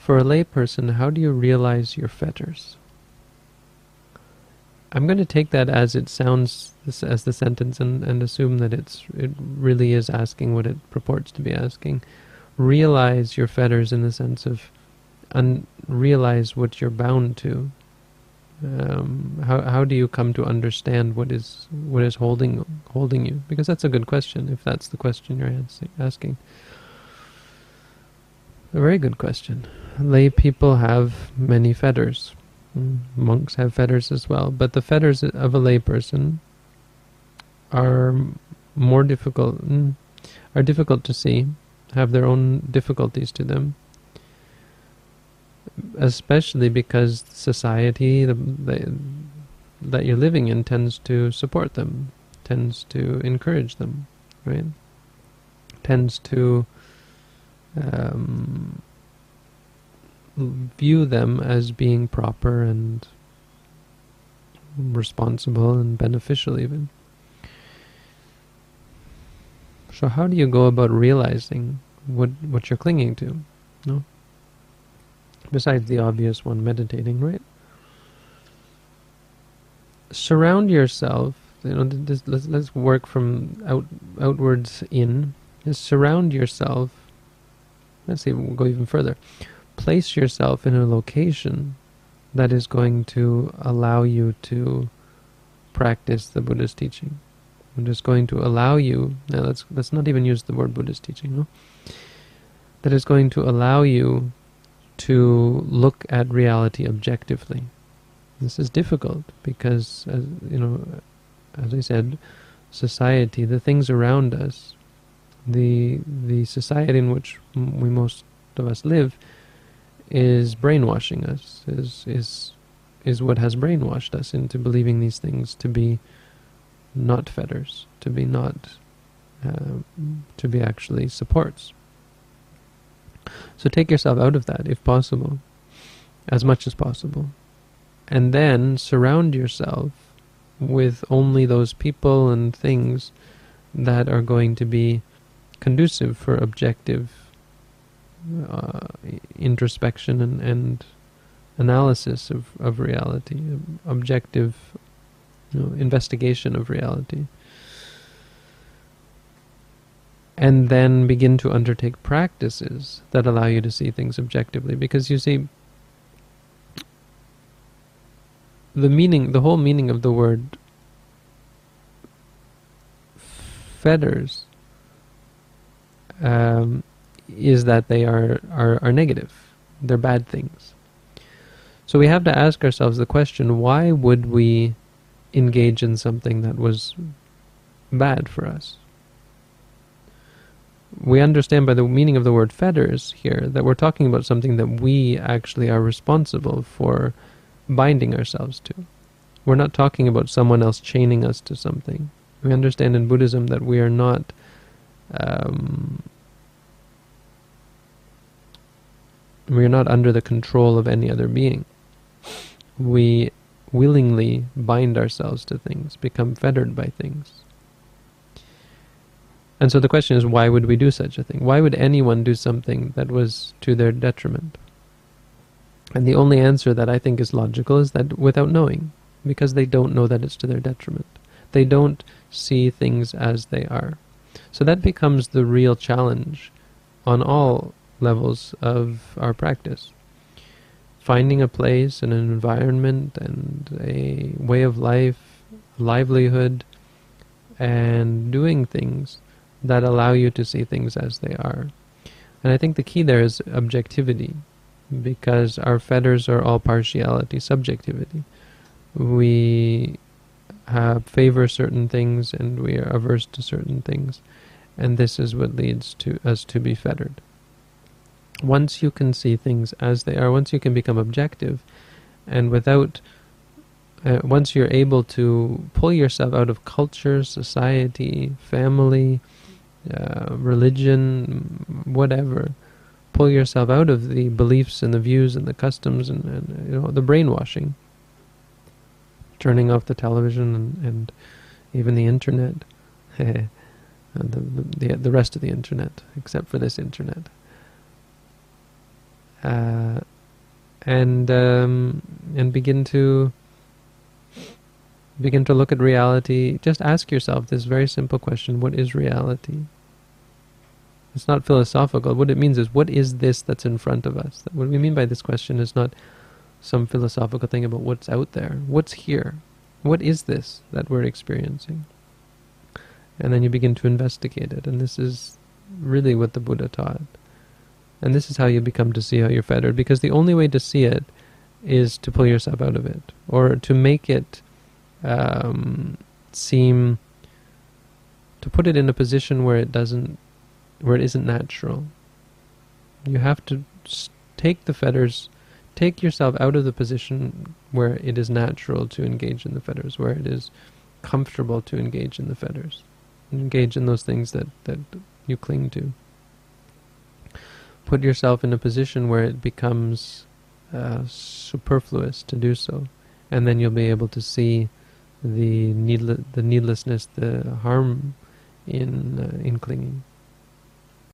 For a layperson, how do you realize your fetters? I'm going to take that as it sounds as the sentence and, and assume that it's it really is asking what it purports to be asking. Realize your fetters in the sense of un- realize what you're bound to. Um, how how do you come to understand what is what is holding holding you? Because that's a good question. If that's the question you're asking, a very good question. Lay people have many fetters Mm, monks have fetters as well, but the fetters of a layperson are more difficult, mm, are difficult to see, have their own difficulties to them, especially because society the, the, that you're living in tends to support them, tends to encourage them, right? Tends to um, view them as being proper and responsible and beneficial even. So how do you go about realizing what what you're clinging to? No. Besides the obvious one, meditating, right? Surround yourself. You know, this, let's let's work from out outwards in. Just surround yourself. Let's see. We'll go even further place yourself in a location that is going to allow you to practice the Buddha's teaching. And is going to allow you, now let's, let's not even use the word Buddha's teaching, no? That is going to allow you to look at reality objectively. This is difficult because, as, you know, as I said, society, the things around us, the the society in which we most of us live, is brainwashing us, is is is what has brainwashed us into believing these things to be not fetters, to be not uh, to be actually supports. So take yourself out of that if possible, as much as possible. And then surround yourself with only those people and things that are going to be conducive for objective uh, introspection and, and analysis of, of reality, objective you know, investigation of reality. And then begin to undertake practices that allow you to see things objectively. Because you see, the meaning, the whole meaning of the word fetters um, is that they are, are, are negative. They're bad things. So we have to ask ourselves the question, why would we engage in something that was bad for us? We understand by the meaning of the word fetters here that we're talking about something that we actually are responsible for binding ourselves to. We're not talking about someone else chaining us to something. We understand in Buddhism that we are not um, We are not under the control of any other being. We willingly bind ourselves to things, become fettered by things. And so the question is, why would we do such a thing? Why would anyone do something that was to their detriment? And the only answer that I think is logical is that without knowing, because they don't know that it's to their detriment. They don't see things as they are. So that becomes the real challenge on all levels of our practice. Finding a place and an environment and a way of life, livelihood, and doing things that allow you to see things as they are. And I think the key there is objectivity, because our fetters are all partiality, subjectivity. We have favor certain things and we are averse to certain things, and this is what leads to us to be fettered once you can see things as they are, once you can become objective, and without, uh, once you're able to pull yourself out of culture, society, family, uh, religion, whatever, pull yourself out of the beliefs and the views and the customs and, and you know the brainwashing, turning off the television and, and even the internet, the, the, the the rest of the internet except for this internet uh, and um, and begin to begin to look at reality. Just ask yourself this very simple question: What is reality? It's not philosophical. What it means is, what is this that's in front of us? What we mean by this question is not some philosophical thing about what's out there. What's here? What is this that we're experiencing? And then you begin to investigate it. And this is really what the Buddha taught. And this is how you become to see how you're fettered, because the only way to see it is to pull yourself out of it, or to make it um, seem, to put it in a position where it doesn't, where it isn't natural. You have to take the fetters, take yourself out of the position where it is natural to engage in the fetters, where it is comfortable to engage in the fetters, engage in those things that, that you cling to put yourself in a position where it becomes uh, superfluous to do so, and then you'll be able to see the needle- the needlessness, the harm in uh, in clinging.